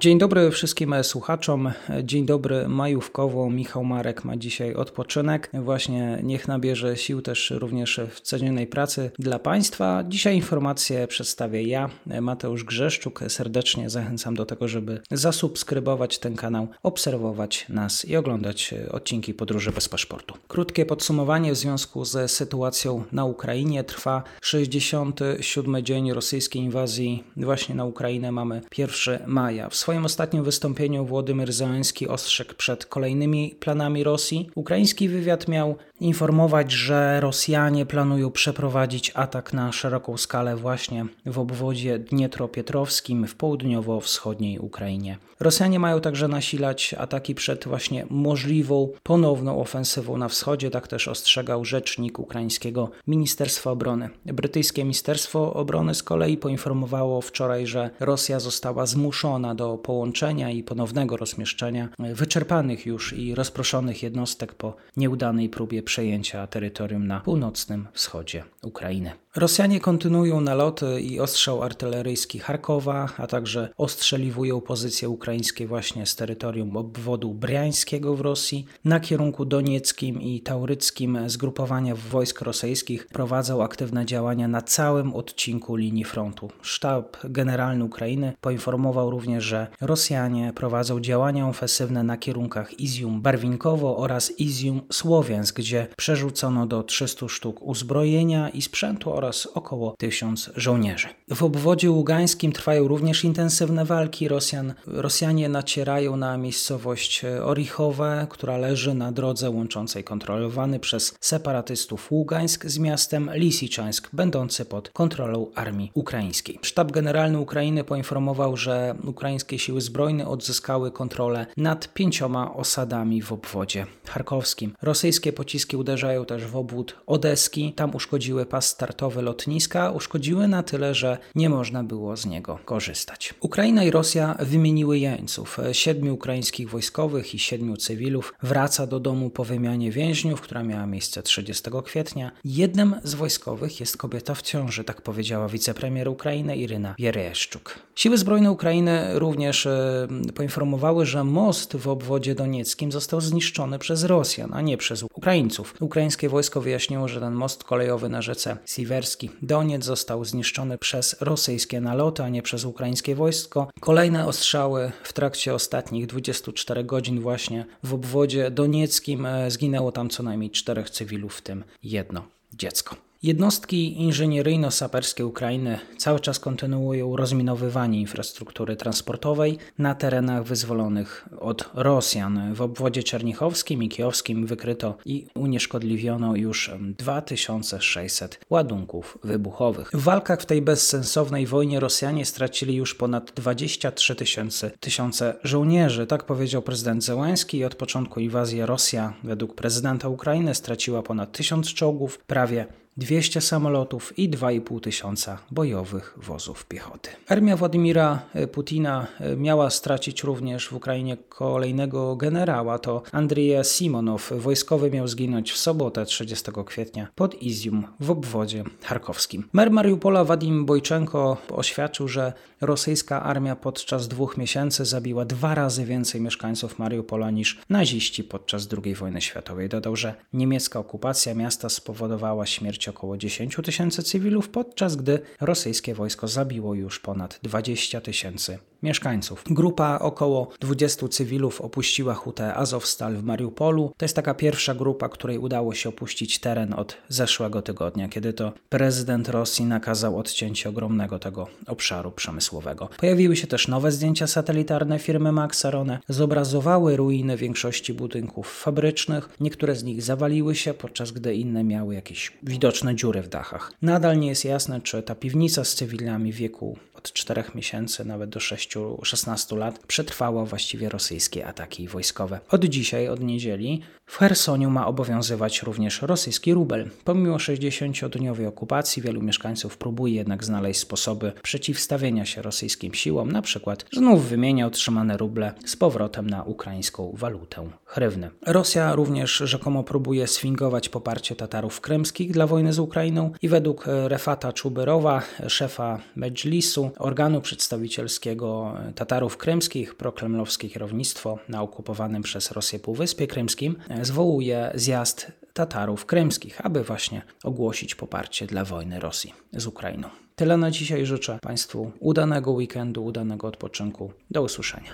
Dzień dobry wszystkim słuchaczom. Dzień dobry majówkowo. Michał Marek ma dzisiaj odpoczynek. Właśnie niech nabierze sił też również w codziennej pracy dla Państwa. Dzisiaj informacje przedstawię ja, Mateusz Grzeszczuk. Serdecznie zachęcam do tego, żeby zasubskrybować ten kanał, obserwować nas i oglądać odcinki Podróży bez paszportu. Krótkie podsumowanie w związku ze sytuacją na Ukrainie. Trwa 67 dzień rosyjskiej inwazji właśnie na Ukrainę. Mamy 1 maja. W swoim ostatnim wystąpieniu Włodymyr Zełenski ostrzegł przed kolejnymi planami Rosji. Ukraiński wywiad miał informować, że Rosjanie planują przeprowadzić atak na szeroką skalę właśnie w obwodzie dnietropietrowskim w południowo-wschodniej Ukrainie. Rosjanie mają także nasilać ataki przed właśnie możliwą ponowną ofensywą na wschodzie, tak też ostrzegał rzecznik ukraińskiego Ministerstwa Obrony. Brytyjskie Ministerstwo Obrony z kolei poinformowało wczoraj, że Rosja została zmuszona do połączenia i ponownego rozmieszczenia wyczerpanych już i rozproszonych jednostek po nieudanej próbie przejęcia terytorium na północnym wschodzie Ukrainy. Rosjanie kontynuują naloty i ostrzał artyleryjski Charkowa, a także ostrzeliwują pozycje ukraińskie właśnie z terytorium obwodu briańskiego w Rosji. Na kierunku donieckim i tauryckim zgrupowania wojsk rosyjskich prowadzą aktywne działania na całym odcinku linii frontu. Sztab Generalny Ukrainy poinformował również, że Rosjanie prowadzą działania ofensywne na kierunkach Izium-Barwinkowo oraz Izium-Słowiańsk, gdzie przerzucono do 300 sztuk uzbrojenia i sprzętu oraz około 1000 żołnierzy. W obwodzie ługańskim trwają również intensywne walki Rosjan. Rosjanie nacierają na miejscowość Orichowe, która leży na drodze łączącej kontrolowany przez separatystów Ługańsk z miastem Lisiczańsk, będący pod kontrolą armii ukraińskiej. Sztab Generalny Ukrainy poinformował, że ukraińskie siły zbrojne odzyskały kontrolę nad pięcioma osadami w obwodzie charkowskim. Rosyjskie pociski uderzają też w obwód odeski, tam uszkodziły pas startowy lotniska, uszkodziły na tyle, że nie można było z niego korzystać. Ukraina i Rosja wymieniły jeńców. Siedmiu ukraińskich wojskowych i siedmiu cywilów wraca do domu po wymianie więźniów, która miała miejsce 30 kwietnia. Jednym z wojskowych jest kobieta w ciąży, tak powiedziała wicepremier Ukrainy Iryna Wiereszczuk. Siły zbrojne Ukrainy również e, poinformowały, że most w obwodzie donieckim został zniszczony przez Rosjan, a nie przez Ukraińców. Ukraińskie wojsko wyjaśniło, że ten most kolejowy na rzece Siwerski Doniec został zniszczony przez rosyjskie naloty, a nie przez ukraińskie wojsko. Kolejne ostrzały w trakcie ostatnich 24 godzin właśnie w obwodzie donieckim e, zginęło tam co najmniej czterech cywilów, w tym jedno dziecko. Jednostki inżynieryjno-saperskie Ukrainy cały czas kontynuują rozminowywanie infrastruktury transportowej na terenach wyzwolonych od Rosjan. W obwodzie czernichowskim i kijowskim wykryto i unieszkodliwiono już 2600 ładunków wybuchowych. W walkach w tej bezsensownej wojnie Rosjanie stracili już ponad 23 tysiące, tysiące żołnierzy, tak powiedział prezydent Zełański. Od początku inwazji Rosja, według prezydenta Ukrainy, straciła ponad 1000 czołgów, prawie 200 samolotów i 2,5 tysiąca bojowych wozów piechoty. Armia Władimira e, Putina e, miała stracić również w Ukrainie kolejnego generała, to Andrija Simonow. Wojskowy miał zginąć w sobotę 30 kwietnia pod Izium w obwodzie charkowskim. Mer Mariupola Wadim Bojczenko oświadczył, że rosyjska armia podczas dwóch miesięcy zabiła dwa razy więcej mieszkańców Mariupola niż naziści podczas II wojny światowej. Dodał, że niemiecka okupacja miasta spowodowała śmierć około 10 tysięcy cywilów, podczas gdy rosyjskie wojsko zabiło już ponad 20 tysięcy mieszkańców. Grupa około 20 cywilów opuściła hutę Azowstal w Mariupolu. To jest taka pierwsza grupa, której udało się opuścić teren od zeszłego tygodnia, kiedy to prezydent Rosji nakazał odcięcie ogromnego tego obszaru przemysłowego. Pojawiły się też nowe zdjęcia satelitarne firmy Maxarone. Zobrazowały ruiny większości budynków fabrycznych. Niektóre z nich zawaliły się, podczas gdy inne miały jakieś widoczne dziury w dachach. Nadal nie jest jasne, czy ta piwnica z cywilami w wieku od 4 miesięcy nawet do 6-16 lat przetrwała właściwie rosyjskie ataki wojskowe. Od dzisiaj, od niedzieli, w Chersoniu ma obowiązywać również rosyjski rubel. Pomimo 60-dniowej okupacji wielu mieszkańców próbuje jednak znaleźć sposoby przeciwstawienia się rosyjskim siłom, na przykład znów wymienia otrzymane ruble z powrotem na ukraińską walutę hrywnę. Rosja również rzekomo próbuje sfingować poparcie Tatarów krymskich dla wojny wojny z Ukrainą i według Refata Czubyrowa, szefa Medżlisu, organu przedstawicielskiego Tatarów krymskich, prokremlowskie kierownictwo na okupowanym przez Rosję Półwyspie Krymskim zwołuje zjazd Tatarów krymskich, aby właśnie ogłosić poparcie dla wojny Rosji z Ukrainą. Tyle na dzisiaj życzę Państwu udanego weekendu, udanego odpoczynku. Do usłyszenia.